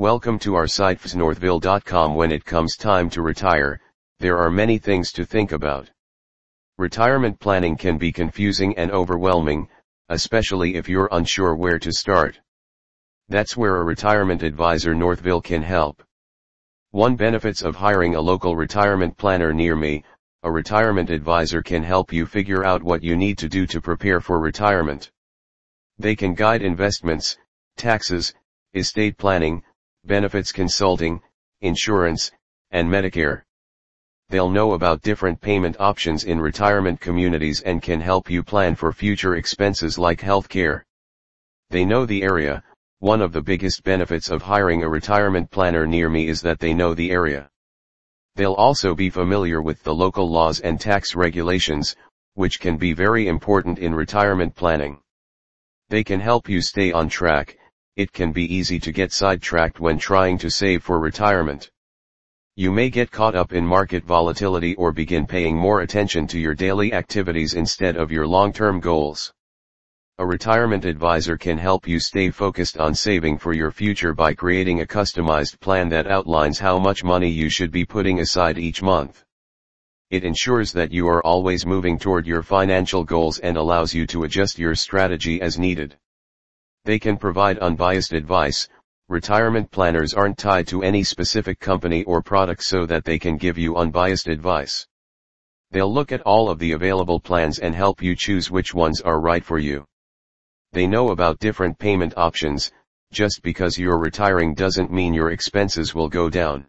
Welcome to our site fsgnorthville.com when it comes time to retire, there are many things to think about. Retirement planning can be confusing and overwhelming, especially if you're unsure where to start. That's where a retirement advisor Northville can help. One benefits of hiring a local retirement planner near me, a retirement advisor can help you figure out what you need to do to prepare for retirement. They can guide investments, taxes, estate planning, benefits consulting, insurance, and Medicare. They'll know about different payment options in retirement communities and can help you plan for future expenses like healthcare. They know the area, one of the biggest benefits of hiring a retirement planner near me is that they know the area. They'll also be familiar with the local laws and tax regulations, which can be very important in retirement planning. They can help you stay on track, it can be easy to get sidetracked when trying to save for retirement. You may get caught up in market volatility or begin paying more attention to your daily activities instead of your long-term goals. A retirement advisor can help you stay focused on saving for your future by creating a customized plan that outlines how much money you should be putting aside each month. It ensures that you are always moving toward your financial goals and allows you to adjust your strategy as needed. They can provide unbiased advice, retirement planners aren't tied to any specific company or product so that they can give you unbiased advice. They'll look at all of the available plans and help you choose which ones are right for you. They know about different payment options, just because you're retiring doesn't mean your expenses will go down.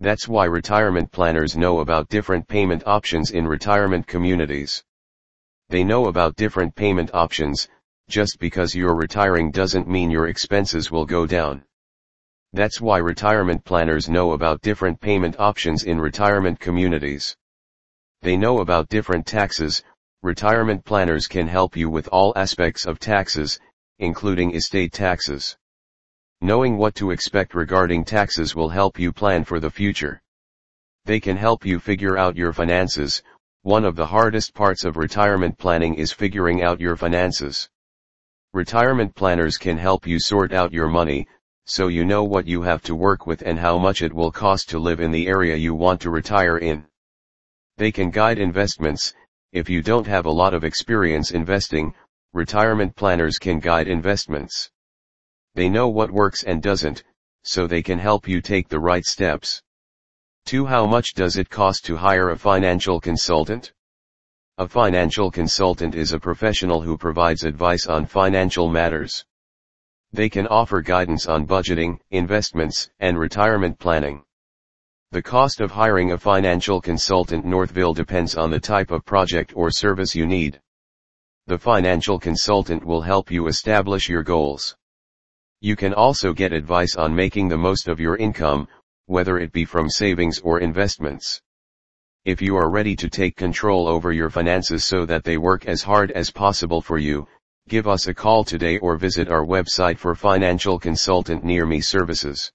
That's why retirement planners know about different payment options in retirement communities. They know about different payment options, just because you're retiring doesn't mean your expenses will go down. That's why retirement planners know about different payment options in retirement communities. They know about different taxes, retirement planners can help you with all aspects of taxes, including estate taxes. Knowing what to expect regarding taxes will help you plan for the future. They can help you figure out your finances, one of the hardest parts of retirement planning is figuring out your finances. Retirement planners can help you sort out your money, so you know what you have to work with and how much it will cost to live in the area you want to retire in. They can guide investments, if you don't have a lot of experience investing, retirement planners can guide investments. They know what works and doesn't, so they can help you take the right steps. 2. How much does it cost to hire a financial consultant? A financial consultant is a professional who provides advice on financial matters. They can offer guidance on budgeting, investments, and retirement planning. The cost of hiring a financial consultant Northville depends on the type of project or service you need. The financial consultant will help you establish your goals. You can also get advice on making the most of your income, whether it be from savings or investments. If you are ready to take control over your finances so that they work as hard as possible for you, give us a call today or visit our website for financial consultant near me services.